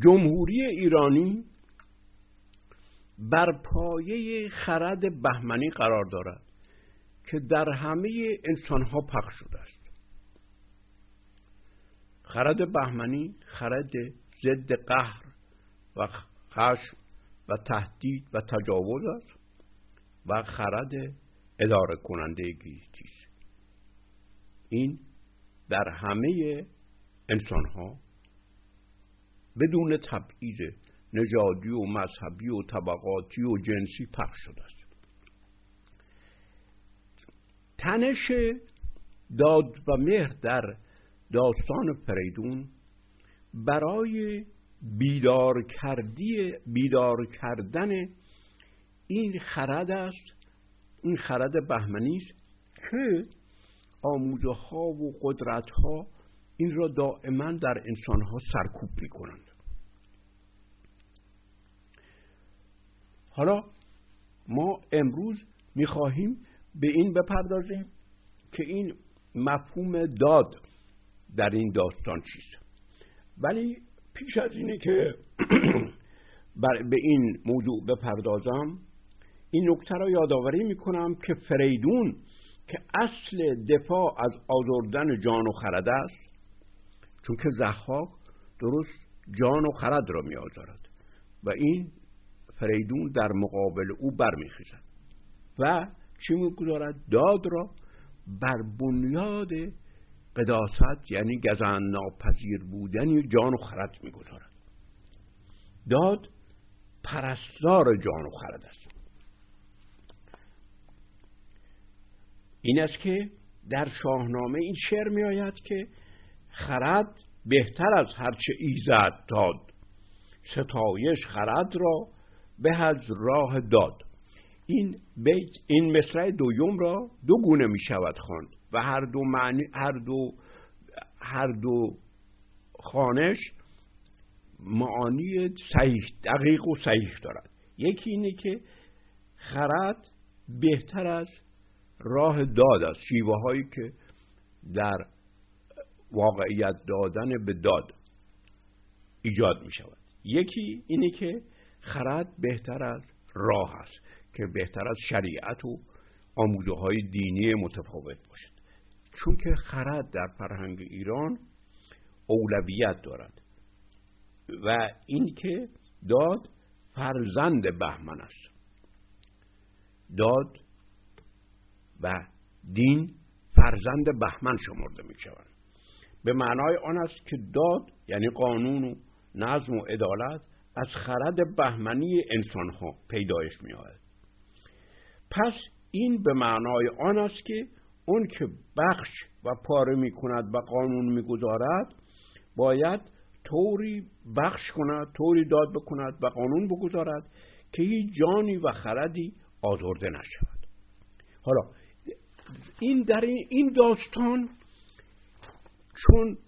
جمهوری ایرانی بر پایه خرد بهمنی قرار دارد که در همه انسانها پخش شده است. خرد بهمنی خرد ضد قهر و خشم و تهدید و تجاوز است و خرد اداره کننده گیتی این در همه انسان ها بدون تبعیض نژادی و مذهبی و طبقاتی و جنسی پخش شده است. تنش داد و مهر در داستان فریدون برای بیدار کردی بیدار کردن این خرد است این خرد بهمنی است که آموزه ها و قدرت ها این را دائما در انسان ها سرکوب می کنند حالا ما امروز می خواهیم به این بپردازیم که این مفهوم داد در این داستان چیست. ولی پیش از اینه که به این موضوع بپردازم این نکته را یادآوری می‌کنم که فریدون که اصل دفاع از آزردن جان و خرد است چون که درست جان و خرد را می آزارد و این فریدون در مقابل او برمیخیزد و چی می‌گذارد؟ داد را بر بنیاد قداست یعنی گزن ناپذیر بودن جان و خرد می‌گذارد. داد پرستار جان و خرد است. این است که در شاهنامه این شعر می آید که خرد بهتر از هرچه ایزد داد. ستایش خرد را به از راه داد. این بیت این مصرع دوم را دو گونه می شود خواند و هر دو معنی هر دو هر دو خانش معانی صحیح دقیق و صحیح دارد. یکی اینه که خرد بهتر از راه داد است. شیوه هایی که در واقعیت دادن به داد ایجاد می شود یکی اینه که خرد بهتر از راه است که بهتر از شریعت و آموزه های دینی متفاوت باشد. چون که خرد در فرهنگ ایران اولویت دارد و اینکه داد فرزند بهمن است. داد و دین فرزند بهمن شمرده می شوند به معنای آن است که داد یعنی قانون و نظم و عدالت از خرد بهمنی انسان ها پیدایش می آید. پس این به معنای آن است که اون که بخش و پاره می کند و قانون می گذارد باید طوری بخش کند طوری داد بکند و قانون بگذارد که هیچ جانی و خردی آزرده نشود حالا این در این داستان چون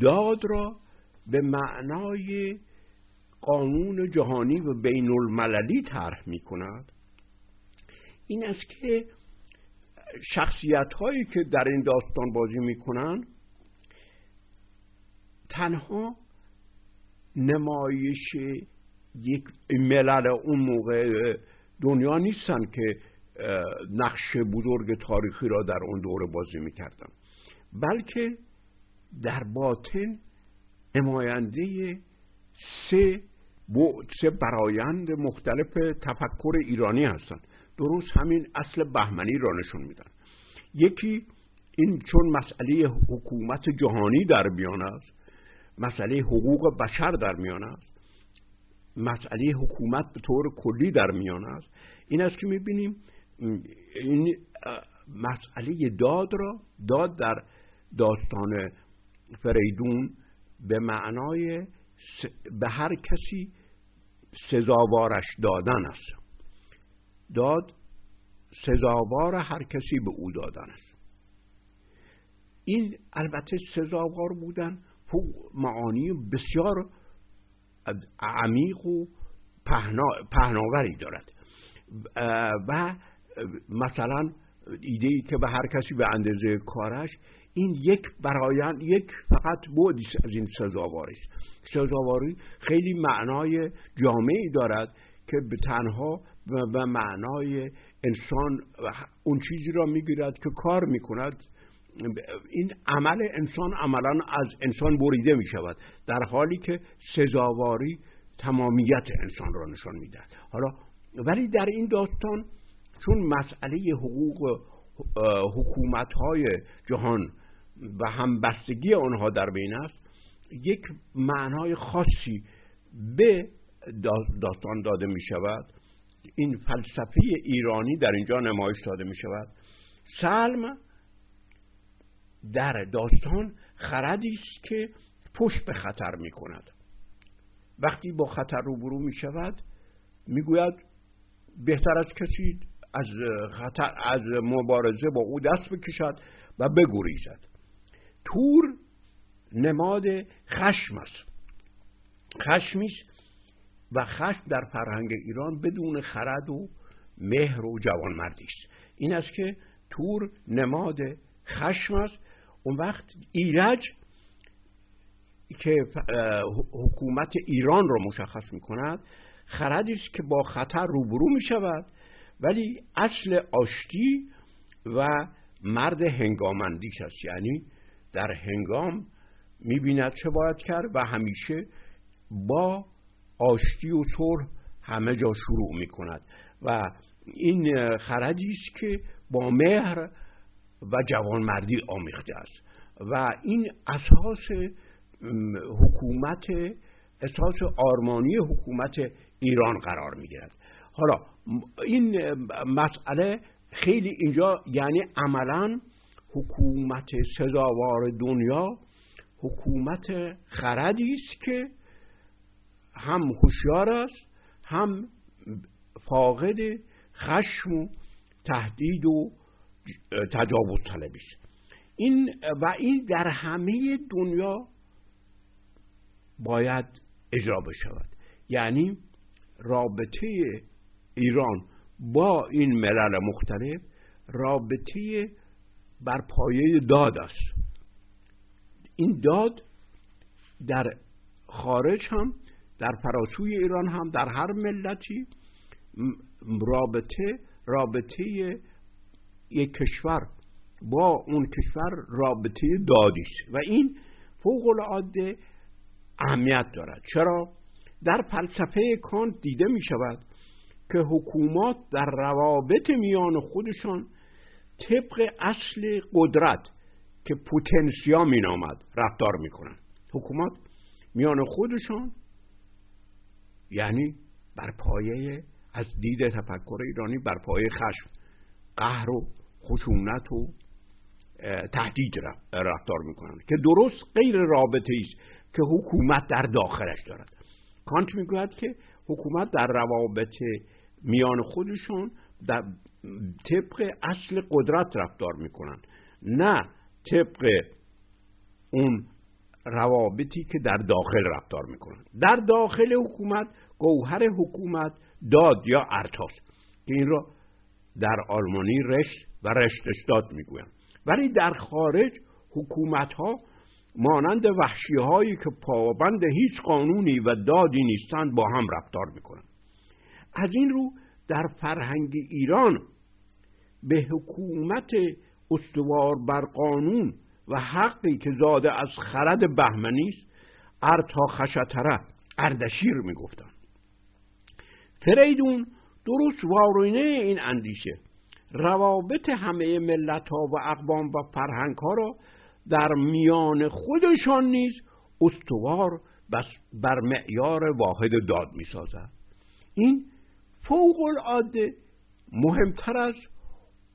داد را به معنای قانون جهانی و بین المللی طرح می کند این است که شخصیت هایی که در این داستان بازی می کنند تنها نمایش یک ملل اون موقع دنیا نیستن که نقش بزرگ تاریخی را در اون دوره بازی می‌کردن بلکه در باطن نماینده سه سه برایند مختلف تفکر ایرانی هستند. درست همین اصل بهمنی را نشون میدن. یکی این چون مسئله حکومت جهانی در میان است مسئله حقوق بشر در میان است مسئله حکومت به طور کلی در میان است. این است که می‌بینیم این مسئله داد را داد در داستان فریدون به معنای به هر کسی سزاوارش دادن است. داد سزاوار هر کسی به او دادن است. این البته سزاوار بودن معانی بسیار عمیق و پهناوری دارد. و مثلا ایده ای که به هر کسی به اندازه کارش این یک برایند یک فقط بودی از این سزاواری است. سزاواری خیلی معنای جامعی دارد که به تنها و معنای انسان اون چیزی را می‌گیرد که کار می‌کند. این عمل انسان عملا از انسان بریده می شود در حالی که سزاواری تمامیت انسان را نشان میده حالا ولی در این داستان چون مسئله حقوق حکومت های جهان و همبستگی آنها در بین است یک معنای خاصی به داستان داده می شود. این فلسفه ایرانی در اینجا نمایش داده می شود. سلم در داستان خردی است که پشت به خطر می کند. وقتی با خطر روبرو می شود می گوید بهتر از کسی از خطر از مبارزه با او دست بکشد و بگریزد. تور نماد خشم است. خشمی و خشم در فرهنگ ایران بدون خرد و مهر و جوانمردی است. این است که تور نماد خشم است. اون وقت ایرج که حکومت ایران را مشخص می کند خردی است که با خطر روبرو می شود ولی اصل آشتی و مرد هنگامندیش است. یعنی در هنگام می‌بیند چه باید کرد و همیشه با آشتی و صلح همه جا شروع می کند و این خردی است که با مهر و جوانمردی آمیخته است. و این اساس حکومت اساس آرمانی حکومت ایران قرار می گیرد حالا این مسئله خیلی اینجا یعنی عملا حکومت سزاوار دنیا حکومت خردی است که هم هوشیار است هم فاقد خشم و تهدید و تجاوز طلبی است. این و این در همه دنیا باید اجرا بشود. یعنی رابطه ایران با این ملل مختلف رابطه بر پایه داد است. این داد در خارج هم در فراسوی ایران هم در هر ملتی رابطه رابطه یک کشور با اون کشور رابطه دادی است. و این فوق العاده اهمیت دارد. چرا؟ در فلسفه کانت دیده می شود که حکومات در روابط میان خودشان طبق اصل قدرت که پوتنسیا می نامد رفتار می کنند حکومات میان خودشان یعنی بر پایه از دید تفکر ایرانی بر پایه خشم قهر و خشونت و تهدید رفتار می‌کنند که درست غیر رابطه است که حکومت در داخلش دارد. کانت می‌گوید که حکومت در روابط میان خودشون در طبق اصل قدرت رفتار می‌کنند نه طبق اون روابطی که در داخل رفتار می‌کنند در داخل حکومت گوهر حکومت داد یا ارتاس. که این را در آلمانی رشت و رشت داد می‌گویند ولی در خارج حکومت ها مانند وحشی هایی که پابند هیچ قانونی و دادی نیستند با هم رفتار می‌کنند از این رو در فرهنگ ایران به حکومت استوار بر قانون و حقی که زاده از خرد بهمنی است ارتا خشتره اردشیر می‌گفتند فریدون درست وارونه این اندیشه. روابط همه ملت ها و اقوام و فرهنگ ها را در میان خودشان نیز استوار بر معیار واحد داد می سازد این فوق العاده مهمتر از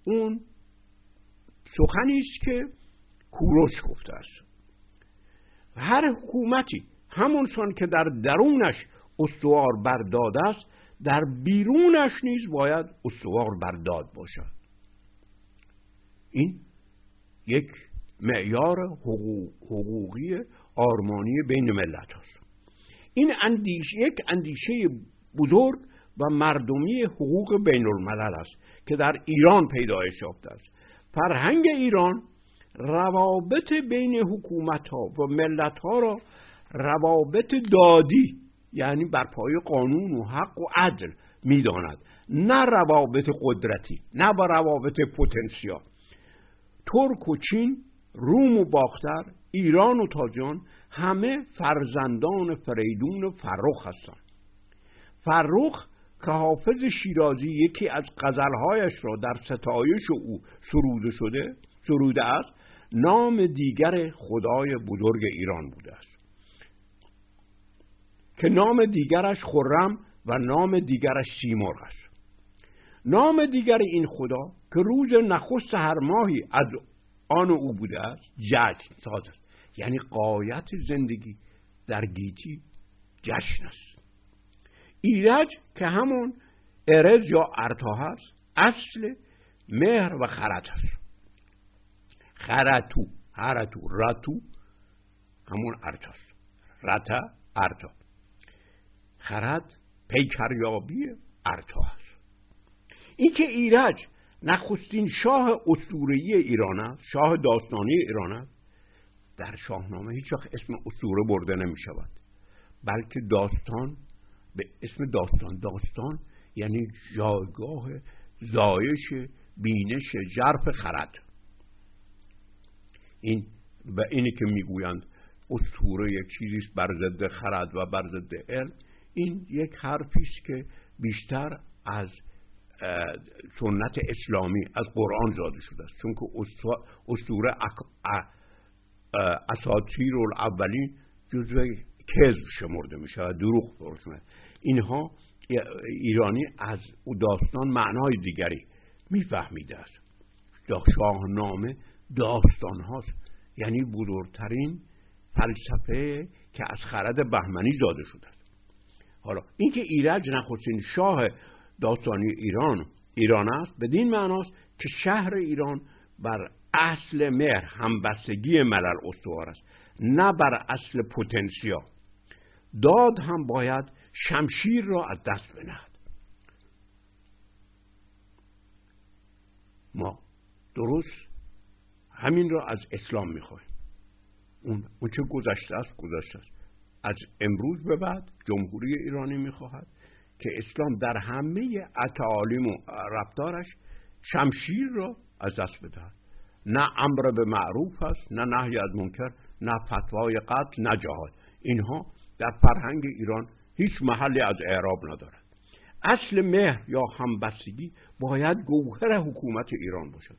اون سخنی است که کوروش گفته است. هر حکومتی همونسان که در درونش استوار بر داد است در بیرونش نیز باید استوار بر داد باشد. این یک معیار حقوقی آرمانی بین ملت هست این اندیش یک اندیشه بزرگ و مردمی حقوق بین الملل است که در ایران پیدایش یافته است. فرهنگ ایران روابط بین حکومت ها و ملت ها را روابط دادی یعنی بر پای قانون و حق و عدل می‌داند. نه روابط قدرتی نه با روابط پتانسیال ترک و چین روم و باختر ایران و تاجان همه فرزندان فریدون فرخ هستند. فرخ که حافظ شیرازی یکی از غزلهایش را در ستایش او سروده شده سروده است نام دیگر خدای بزرگ ایران بوده است. که نام دیگرش خرم و نام دیگرش سیمرغ است. نام دیگر این خدا که روز نخست هر ماهی از آن او بوده است جشن ساز است. یعنی قایت زندگی در گیتی جشن است. ایرج که همون ارز یا ارتا هست اصل مهر و خرد هست. خرتو هرتو رتو همون ارتاست رتا ارتا خرد پیکریابی ارتا هست. این که ایرج نخستین شاه اسطوره‌ای ایران است شاه داستانی ایران است در شاهنامه هیچ وقت اسم اسطوره برده نمی شود بلکه داستان به اسم داستان. داستان یعنی جایگاه زایش بینش جرف خرد. این و اینی که می‌گویند اسطوره یک چیزی بر ضد خرد و بر ضد علم. این یک حرفی است که بیشتر از سنت اسلامی از قرآن زاده شده است. چون که اسطوره اساطیر الاولین جزو کذب شمرده میشه و دروغ برسمه اینها ایرانی از داستان معنای دیگری میفهمیده است. شاهنامه داستان هاست. یعنی بزرگترین فلسفه که از خرد بهمنی زاده شده است. حالا اینکه ایرج نخستین شاه داستانی ایران ایران است بدین معناست که شهر ایران بر اصل مهر همبستگی ملل استوار است نه بر اصل پتانسیا داد هم باید شمشیر را از دست بنهد. ما درست همین را از اسلام می‌خواهیم. اون, اون چه گذشته است گذشته است. از امروز به بعد جمهوری ایرانی می‌خواهد که اسلام در همه تعالیم و رفتارش شمشیر را از دست بدهد. نه امر به معروف است نه نهی از منکر نه فتوای قتل نه جهاد. اینها در فرهنگ ایران هیچ محلی از اعراب ندارد. اصل مهر یا همبستگی باید گوهر حکومت ایران باشد.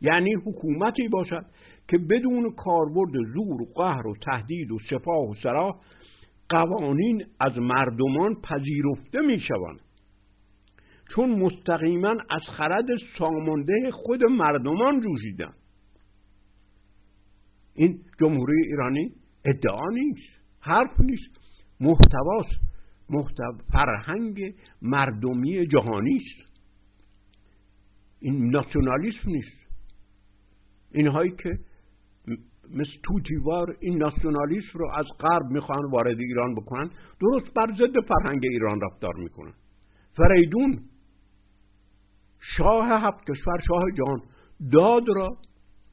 یعنی حکومتی باشد که بدون کاربرد زور و قهر و تهدید و سپاه و سراح قوانین از مردمان پذیرفته می شوند چون مستقیما از خرد سامانده خود مردمان جوشیدن این جمهوری ایرانی ادعا نیست حرف نیست محتواست. محتو... فرهنگ مردمی جهانی است. این ناسیونالیسم نیست. اینهایی که مثل توتیوار این ناسیونالیسم رو از غرب می‌خوان وارد ایران بکنن درست بر ضد فرهنگ ایران رفتار می‌کنن. فریدون شاه هفت کشور شاه جهان داد را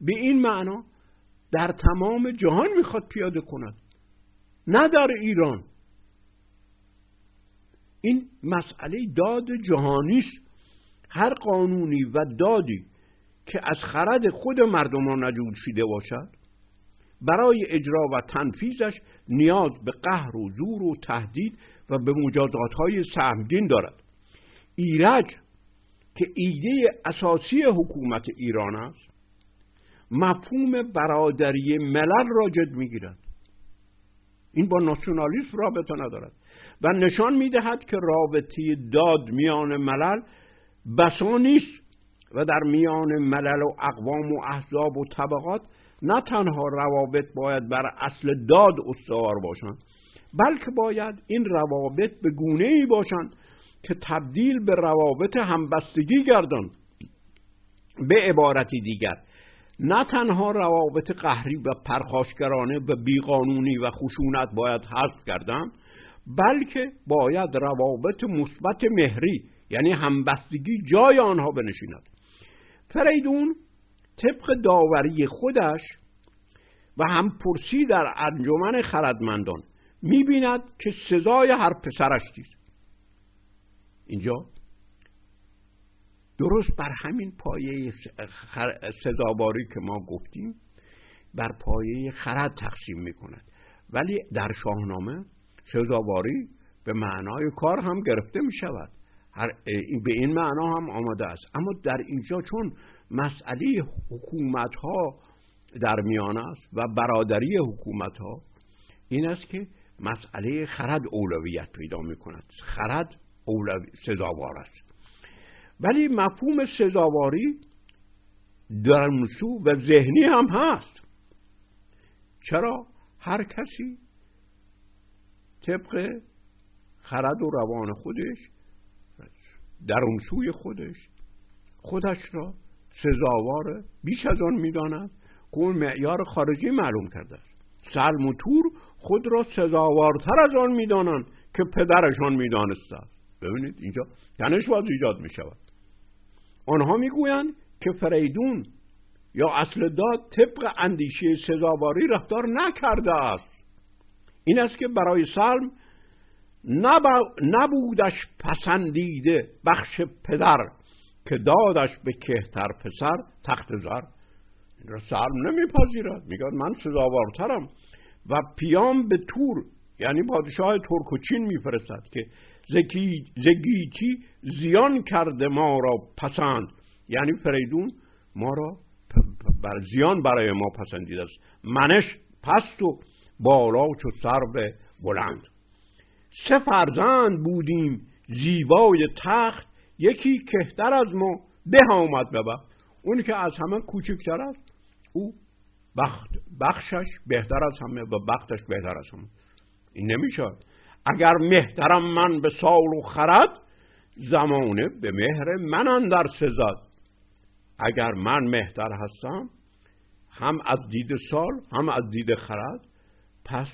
به این معنا در تمام جهان می‌خواد پیاده کند. نه در ایران این مسئله داد جهانی است هر قانونی و دادی که از خرد خود مردمان نجود شده باشد برای اجرا و تنفیذش نیاز به قهر و زور و تهدید و به مجازات های سهمگین دارد. ایرج که ایده اساسی حکومت ایران است مفهوم برادری ملل را جد می‌گیرد. این با ناسیونالیسم رابطه ندارد. و نشان می‌دهد که رابطه داد میان ملل بسا نیست و در میان ملل و اقوام و احزاب و طبقات نه تنها روابط باید بر اصل داد استوار باشند بلکه باید این روابط به گونه ای باشند که تبدیل به روابط همبستگی گردند. به عبارتی دیگر نه تنها روابط قهری و پرخاشگرانه و بیقانونی و خشونت باید حذف کردند بلکه باید روابط مثبت مهری یعنی همبستگی جای آنها بنشیند. فریدون طبق داوری خودش و هم پرسی در انجمن خردمندان می‌بیند که سزای هر پسرش چیست. اینجا درست بر همین پایه سزاواری که ما گفتیم بر پایه خرد تقسیم می‌کند. ولی در شاهنامه سزاواری به معنای کار هم گرفته می شود به این معنا هم آماده است. اما در اینجا چون مسئله حکومت ها در میان است و برادری حکومت ها این است که مسئله خرد اولویت پیدا می کند خرد اولوی سزاوار است. ولی مفهوم سزاواری درمسو و ذهنی هم هست. چرا؟ هر کسی طبق خرد و روان خودش درون سوی خودش. خودش را سزاوار بیش از آن می‌داند که اون معیار خارجی معلوم کرده است. سلم و تور خود را سزاوارتر از آن می‌دانند که پدرشان می‌دانسته است. ببینید اینجا تنش باز ایجاد می شود آنها می‌گویند که فریدون یا اصل داد طبق اندیشه سزاواری رفتار نکرده است. این است که برای سلم نبودش پسندیده بخش پدر که دادش به کهتر پسر تخت زر. این را سلم نمیپذیرد. میگه من سزاوارترم و پیام به تور یعنی پادشاه ترک و چین میفرستد که زگیتی زیان کرده ما را پسند. یعنی فریدون ما را بر زیان برای ما پسندیده است. منش پست و بالا چو سرو بلند. سه فرزند بودیم زیبای تخت یکی کهتر از ما به آمد به اونی که از همه کوچکتر است او بخت بخشش بهتر از همه و بختش بهتر از همه. این نمی‌شد. اگر مهترم من به سال و خرد زمانه به مهر من اندر سزد. اگر من مهتر هستم هم از دید سال هم از دید خرد. پس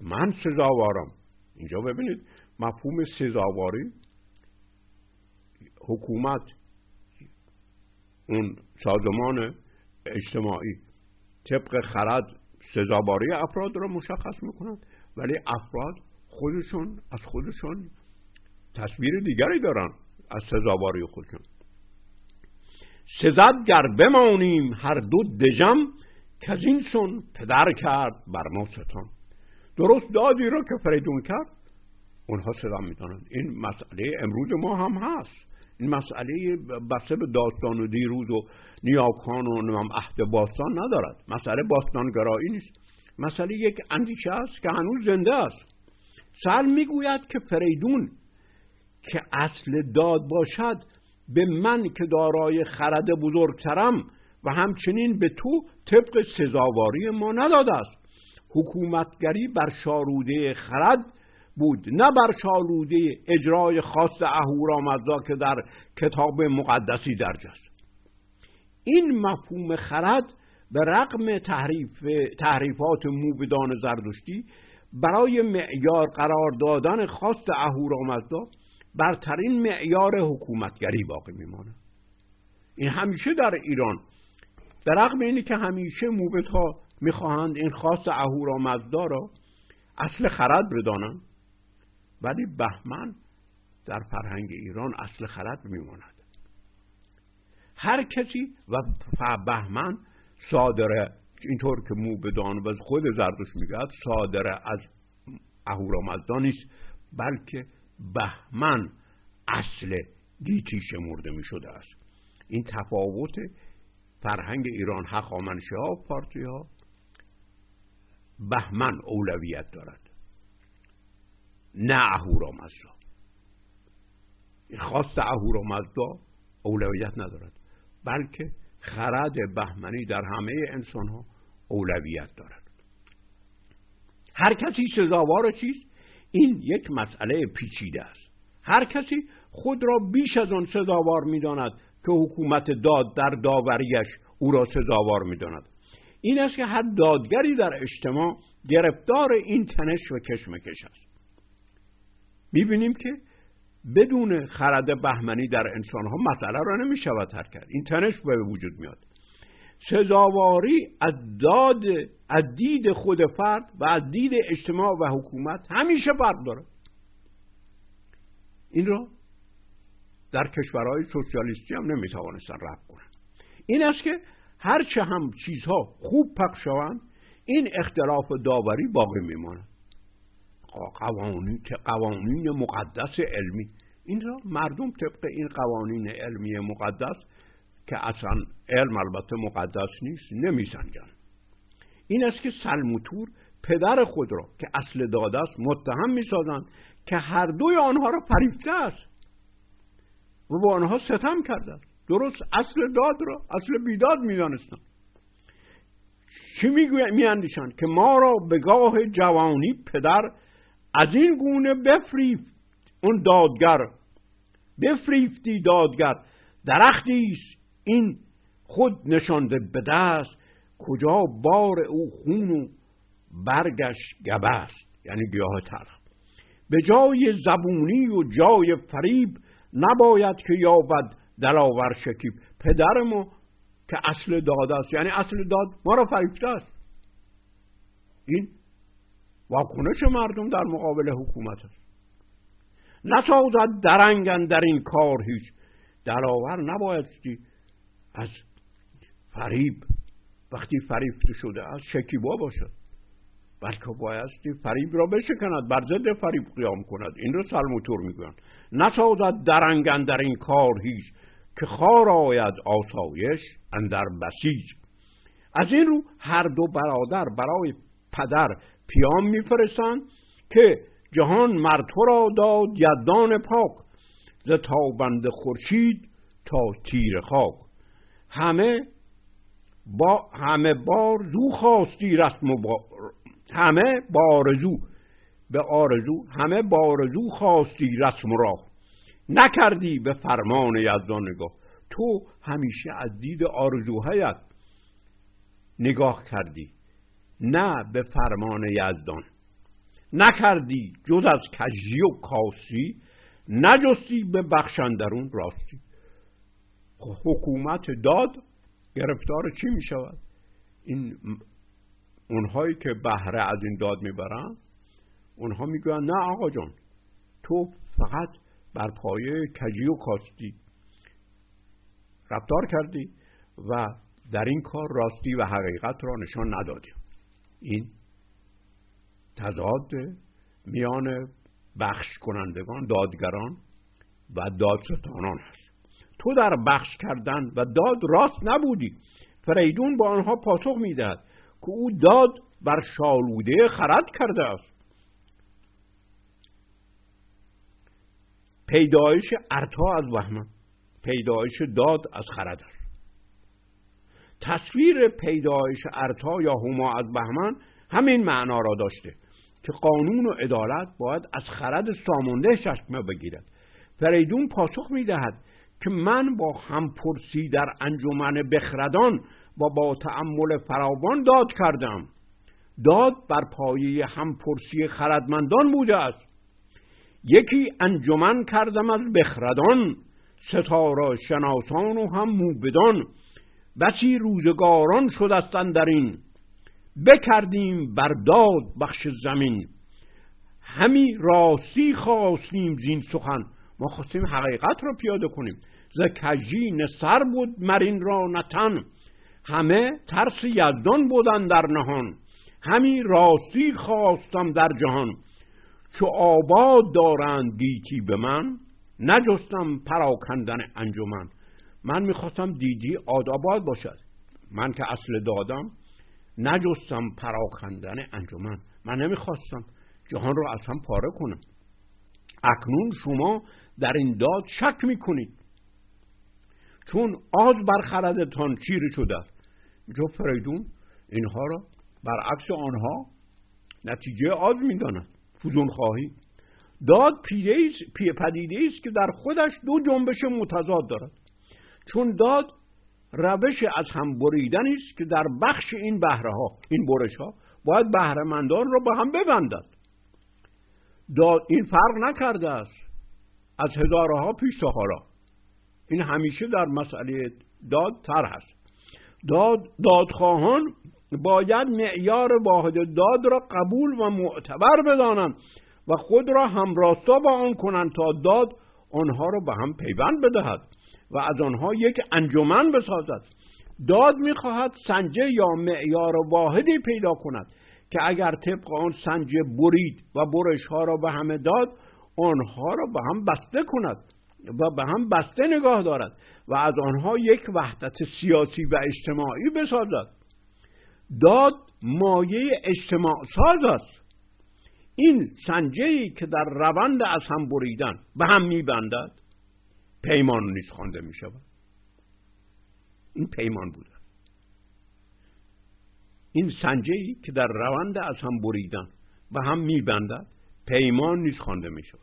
من سزاوارم. اینجا ببینید مفهوم سزاواری حکومت اون سازمان اجتماعی طبق خرد سزاواری افراد را مشخص می‌کنند ولی افراد خودشون از خودشون تصویر دیگری دارن از سزاواری خودشون. سزد گر بمانیم هر دو دژم که از این سن پدر کرد بر ما ستان. درست دادی رو که فریدون کرد؟ اونها صدا می‌دانند. این مسئله امروز ما هم هست. این مسئله بسته به داستان و دیروز و نیاکان و عهد باستان ندارد. مسئله باستانگرایی نیست. مسئله یک اندیشه است که هنوز زنده است. سل می‌گوید که فریدون که اصل داد باشد به من که دارای خرد بزرگترم و همچنین به تو طبق سزاواری ما نداده است. حکومتگری بر شاروده خرد بود نه بر شاروده اجرای خاص اهورامزدا که در کتاب مقدسی درج است. این مفهوم خرد به رقم تحریف تحریفات موبدان زردشتی برای معیار قرار دادن خواست اهورامزدا برترین معیار حکومتگری باقی میمانه این همیشه در ایران. در رقم اینی که همیشه موبدها می‌خواهند این خاص اهورامزدا را اصل خرد بدانند. ولی بهمن در فرهنگ ایران اصل خرد میماند. هر کسی و بهمن صادره اینطور که مو بدان و خود زردوش میگه صادره از اهورامزدا نیست بلکه بهمن اصل گیتی شمرده می شده است. این تفاوت فرهنگ ایران هخامنشی ها و پارتی ها بهمن اولویت دارد. نه اهورامزدا. خواست اهورامزدا اولویت ندارد بلکه خرد بهمنی در همه انسان ها اولویت دارد. هر کسی سزاوار چیست؟ این یک مسئله پیچیده است. هر کسی خود را بیش از آن سزاوار می‌داند که حکومت داد در داوریش او را سزاوار می‌داند. این است که هر دادگری در اجتماع گرفتار این تنش و کشمکش است. می‌بینیم که بدون خرد بهمنی در انسانها مسئله را نمی شود تر کرد. این تنش به وجود میاد. سزاواری از داد از دید خود فرد و از دید اجتماع و حکومت همیشه فرق داره. این را در کشورهای سوسیالیستی هم نمی‌توانستن رفت کنن این است که هرچه هم چیزها خوب پخش شوند این اختلاف داوری باقی میماند. قوانین قوانین مقدس علمی. این را مردم طبق این قوانین علمی مقدس که اصلا علم البته مقدس نیست نمیسنجن این است که سلموتور پدر خود را که اصل داده است متهم می‌سازند که هر دوی آنها را فریفته است. و با آنها ستم کرده درست اصل داد را اصل بیداد می‌دانستند چی میاندیشند؟ که ما را به گاه جوانی پدر از این گونه بفریفت اون دادگر. بفریفتی دادگر. درختی است این خود نشانده به دست. کجا بار او خون و برگش گبه است. یعنی گیاه تلخ به جای زبونی و جای فریب نباید که یابد دلاور شکیب پدر ما که اصل داد است. یعنی اصل داد ما را فریفته است. این واکنش مردم در مقابل حکومت است. نسازد درنگن در این کار هیچ. دلاور نبایستی از فریب وقتی فریفته شده از شکیبا باشد. بلکه بایستی فریب را بشکند بر ضد فریب قیام کند. این رو سلموتور می‌گویند. نسازد درنگن در این کار هیچ. که خار آید آسایش اندر بسیج. از این رو هر دو برادر برای پدر پیام میفرستند که جهان مر تو را داد یدان پاک. ز تابند خورشید تا تیر خاک. همه با همه بار زو خواستی رسم و با همه بارزو به آرزو همه بارزو خواستی رسم و راه. نکردی به فرمان یزدان نگاه تو همیشه از دید آرزوهایت نگاه کردی نه به فرمان یزدان. نکردی جز از کجی و کاسی نجستی به بخشندرون راستی. حکومت داد گرفتار چی می شود این اونهایی که بهره از این داد می‌برن اونها می‌گوین نه آقا جان تو فقط بر پایه کجی و کاستی رفتار کردی و در این کار راستی و حقیقت را نشان ندادی. این تضاد میان بخش کنندگان دادگران و دادستانان هست تو در بخش کردن و داد راست نبودی. فریدون با آنها پاسخ می‌دهد که او داد بر شالوده خرد کرده است. پیدایش ارتا از وهمه پیدایش داد از خرد است تصویر پیدایش ارتا یا هما از بهمن همین معنا را داشته که قانون و عدالت باید از خرد سامانده چشمه بگیرد. فریدون پاسخ می‌دهد که من با همپرسی در انجمن بخردان و با تعمل فراوان داد کردم. داد بر پایه همپرسی خردمندان بوده است. یکی انجمن کردم از بخردان ستاره شناسان و هم موبدان. بسی روزگاران شدستن در این بکردیم بر داد بخش زمین. همی راستی خواستیم زین سخن. ما خواستیم حقیقت را پیاده کنیم. ز کجی سر بود مرین را نتن همه ترس یزدان بودن در نهان. همی راستی خواستم در جهان. چو آباد دارند گیتی به من نجستم پراکندن انجمن. من می‌خواستم دیدی آداباد باشد. من که اصل دادم نجستم پراخندن انجمن. من نمی‌خواستم جهان رو از هم پاره کنم. اکنون شما در این داد شک می‌کنید. چون آز بر خردتان چیره شده است. جو فریدون اینها را برعکس آنها نتیجه آز می‌داند. فزون خواهی. داد پدیده است که در خودش دو جنبش متضاد دارد. چون داد روش از هم بریدن است که در بخش این بهره ها این برش ها باید بهرهمندان را به هم ببندد. داد این فرق نکرده است از هزارها پیش تا حالا. این همیشه در مسئله داد تر هست داد دادخواهان باید معیار واحد داد را قبول و معتبر بدانند و خود را همراستا با آن کنند تا داد آنها را به هم پیوند بدهد و از آنها یک انجمن بسازد. داد می‌خواهد سنجه یا معیار واحدی پیدا کند که اگر طبق آن سنجه برید و برش ها را به همه داد آنها را به هم بسته کند و به هم بسته نگاه دارد و از آنها یک وحدت سیاسی و اجتماعی بسازد. داد مایه اجتماع ساز است. این سنجه که در روند از هم بریدن به هم میبندد پیمان نیز خوانده می شود این پیمان بوده. این سنجه که در روند از هم بریدن به هم میبندد پیمان نیز خوانده می شود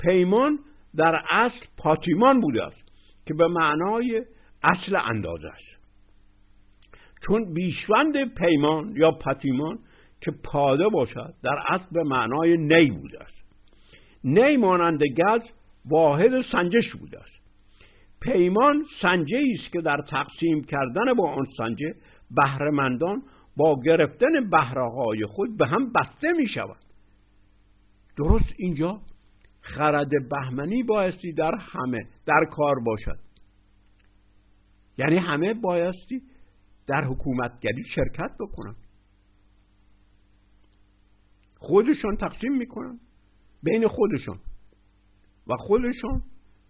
پیمان در اصل پاتیمان بوده است که به معنای اصل اندازه است. چون بیشوند پیمان یا پاتیمان که پاده باشد در اصل به معنای نی بوده است. نی مانند گز واحد سنجش بوده است. پیمان سنجه است که در تقسیم کردن با آن سنجه بهرهمندان با گرفتن بهره خود به هم بسته می شود درست اینجا؟ خرد بهمنی بایستی در همه در کار باشد. یعنی همه بایستی در حکومتگری شرکت بکنن. خودشون تقسیم می‌کنن بین خودشون و خودشون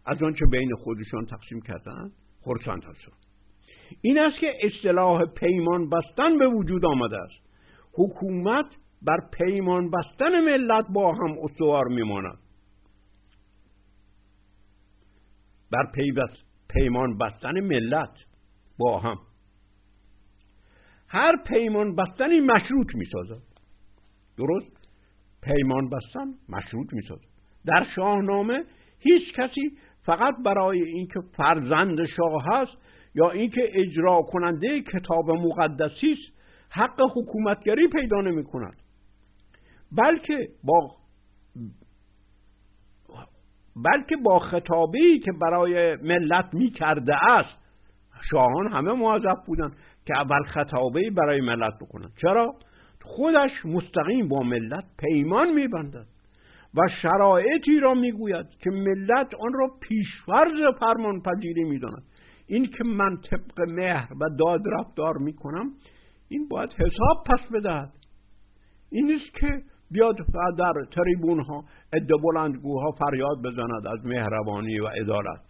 از آنچه بین خودشون تقسیم کردن خرسند هستن این است که اصطلاح پیمان بستن به وجود آمده است. حکومت بر پیمان بستن ملت با هم استوار میماند. بر پیمان بستن ملت با هم. هر پیمان بستنی مشروط می‌سازد. درست؟ پیمان بستن مشروط می‌سازد. در شاهنامه هیچ کسی فقط برای اینکه فرزند شاه هست یا اینکه اجرا کننده کتاب مقدسی است حق حکومتگری پیدا نمی کند بلکه با بلکه با خطابی که برای ملت می کرده است شاهان همه موظف بودن که اول خطابه برای ملت بکنن چرا؟ خودش مستقیم با ملت پیمان میبندد و شرایطی را می‌گوید که ملت آن را پیشورز فرمان پذیری می‌داند. این که من طبق مهر و داد رفتار می‌کنم این باید حساب پس بدهد. این نیست که بیاد در تریبون ها عده بلندگوها فریاد بزند از مهربانی و عدالت.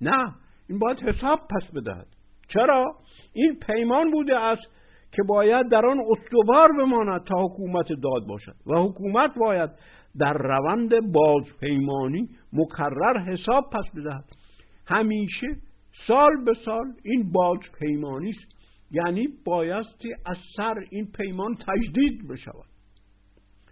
نه این باید حساب پس بدهد. چرا؟ این پیمان بوده است که باید در آن استوار بماند تا حکومت داد باشد و حکومت باید در روند بازپیمانی مکرر حساب پس بدهد. همیشه سال به سال این بازپیمانی است. یعنی بایستی از سر این پیمان تجدید بشود.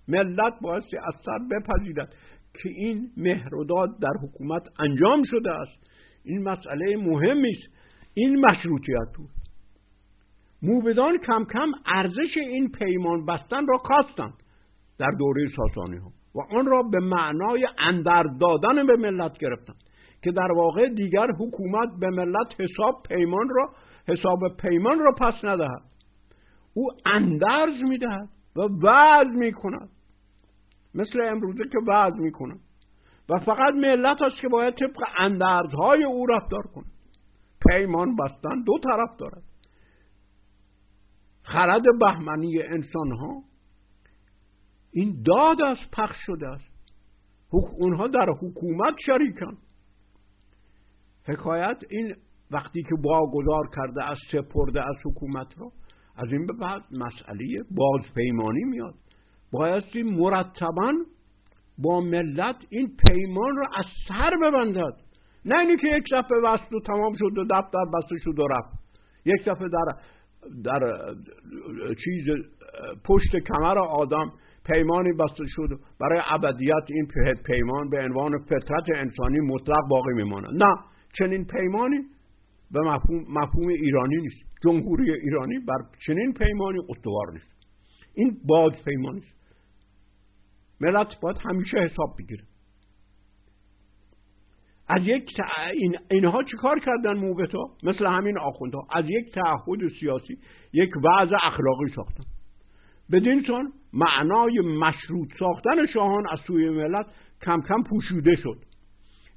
ملت بایستی از سر بپذیرد که این مهرداد در حکومت انجام شده است. این مسئله مهمی است. این مشروطیت بود. موبدان کم کم ارزش این پیمان بستن را کاستند در دوره ساسانی ها و آن را به معنای اندر دادن به ملت گرفتند که در واقع دیگر حکومت به ملت حساب پیمان را حساب پیمان را پس ندهد. او اندرز می‌دهد و وعد می‌کند. مثل امروزه که وعد می‌کند. و فقط ملت است که باید طبق اندرزهای او رفتار کند. پیمان بستن دو طرف دارد. خرد بهمنی انسان ها این داد است پخش شده است. اونها در حکومت شریکن حکایت این وقتی که واگذار کرده از سپرده از حکومت را از این به بعد مسئله بازپیمانی میاد. بایستی مرتبا با ملت این پیمان را از سر ببندد. نه اینی که یک دفعه بست و تمام شد و دفتر بسته شد و رفت. یک دفعه در در چیز پشت کمر آدم پیمانی بسته شد. برای ابدیت این پیمان به عنوان فطرت انسانی مطلق باقی میماند. نه چنین پیمانی به مفهوم, مفهوم ایرانی نیست. جمهوری ایرانی بر چنین پیمانی استوار نیست. این باز پیمانی است. ملت باید همیشه حساب بگیره. از یک این... اینها چیکار کردن موبتا مثل همین آخوندها. از یک تعهد سیاسی یک وضع اخلاقی ساختن. بدین سان معنای مشروط ساختن شاهان از سوی ملت کم کم پوشیده شد.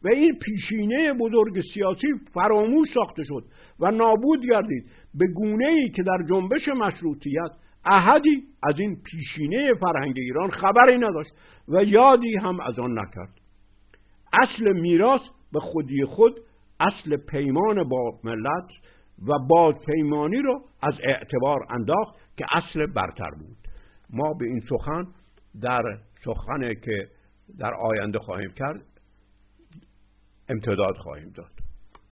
و این پیشینه بزرگ سیاسی فراموش ساخته شد و نابود گردید به گونه ای که در جنبش مشروطیت احدی از این پیشینه فرهنگ ایران خبری نداشت و یادی هم از آن نکرد. اصل میراث به خودی خود اصل پیمان با ملت و باد پیمانی رو از اعتبار انداخت که اصل برتر بود. ما به این سخن در سخنه که در آینده خواهیم کرد امتداد خواهیم داد.